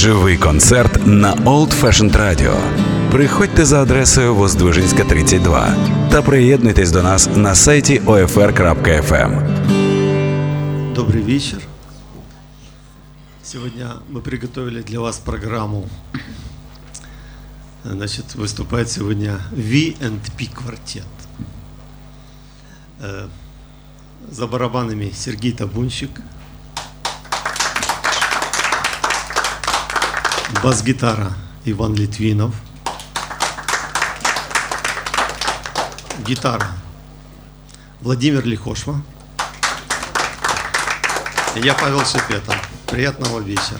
Живий концерт на Old Fashioned Radio. Приходьте за адресою Воздвижинська, 32 та приєднуйтесь до нас на сайті OFR.FM. Добрый вечер. Сегодня мы приготовили для вас программу. Значит, выступает сегодня V&P квартет. Э, За барабанами Сергей Табунщик. Бас-гитара Иван Литвинов. Гитара Владимир Лихошва. Я Павел Шепета. Приятного вечера.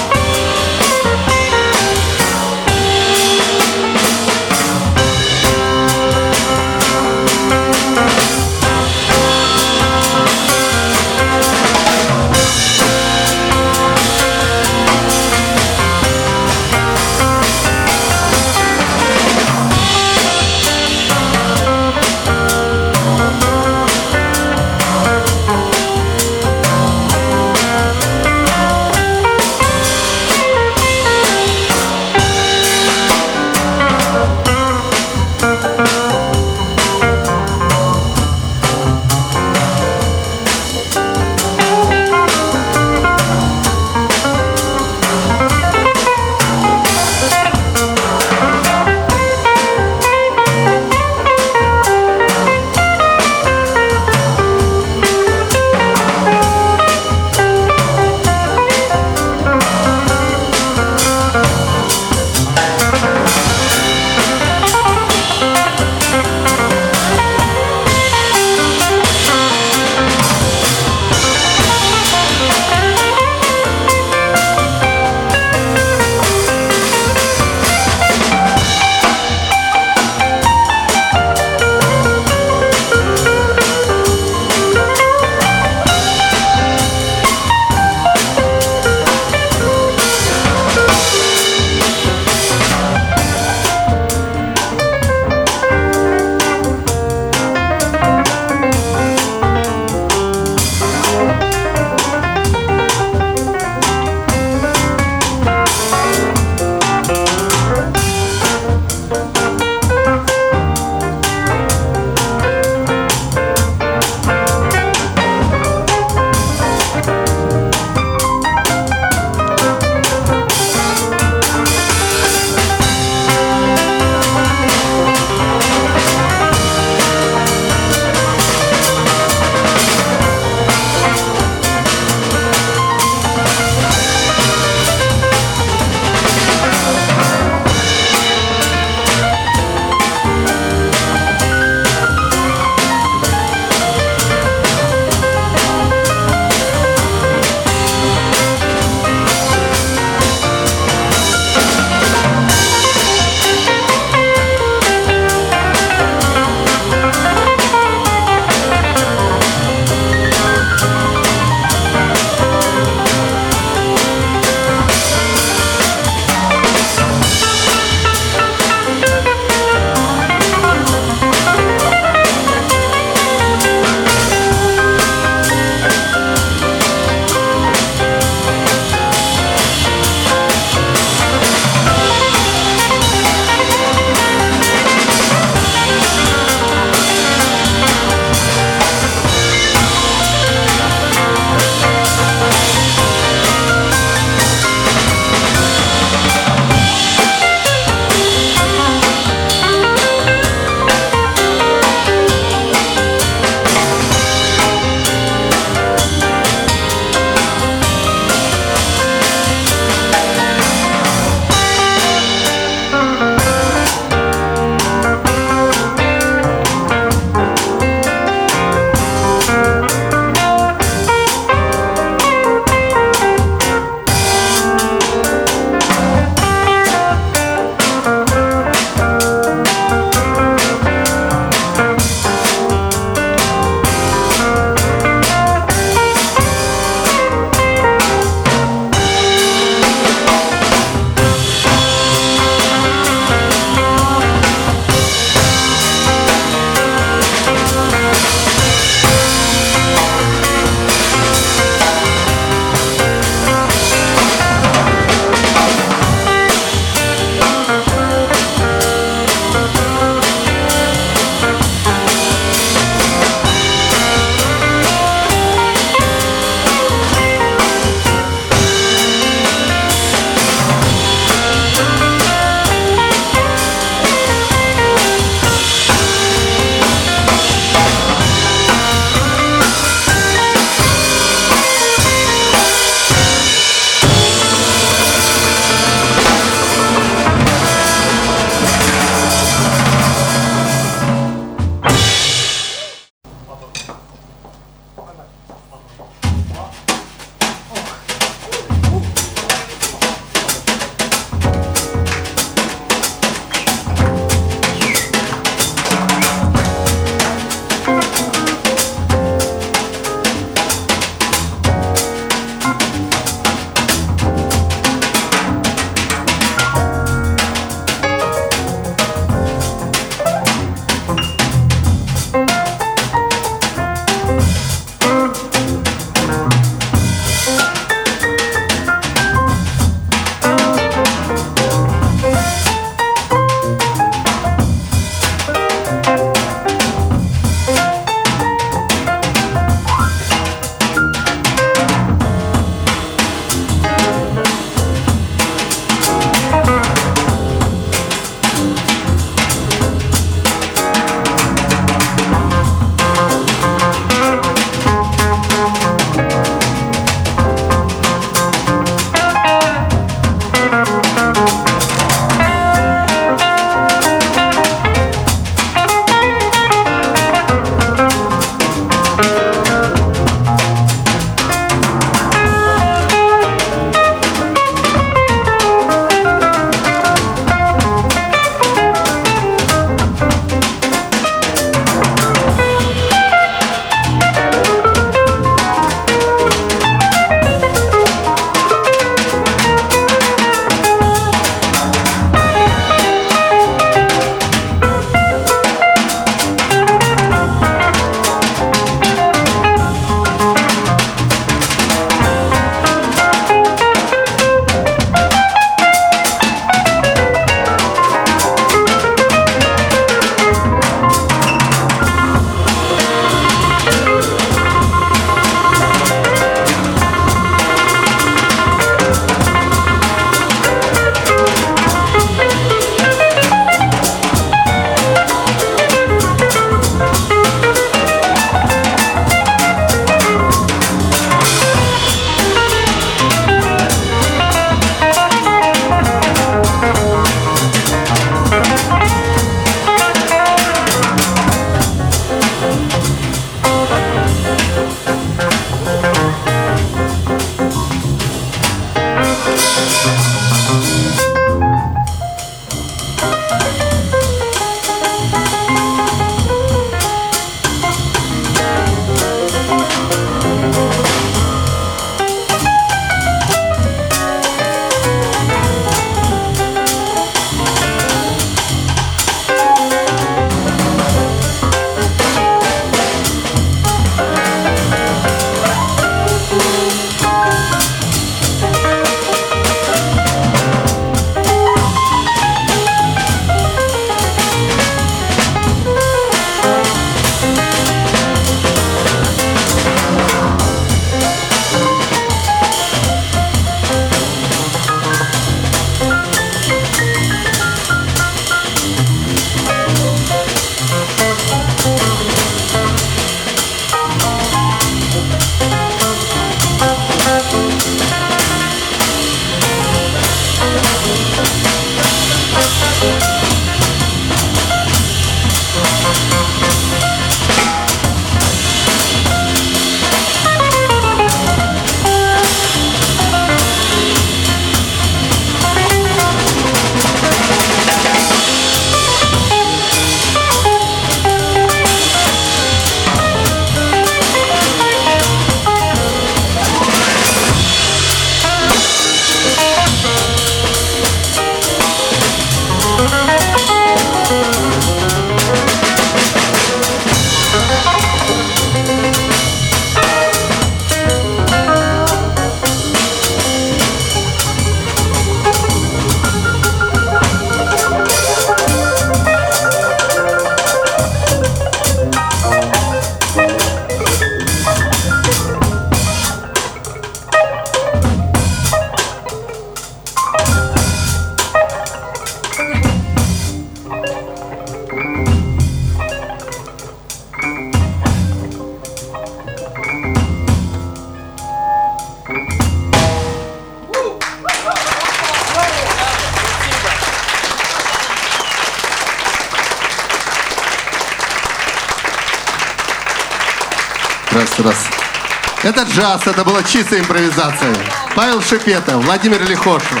Джаз, это была чистая импровизация. Павел Шепетов, Владимир Лихошева,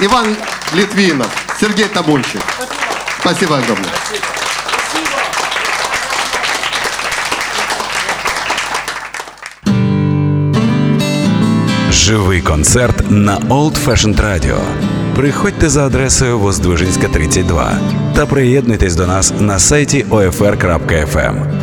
Иван Литвинов, Сергей Табунчик. Спасибо огромное. Живий концерт на Old Fashioned Radio. Приходьте за адресою Воздвижинська, 32 та приєднуйтесь до нас на сайті OFR.FM.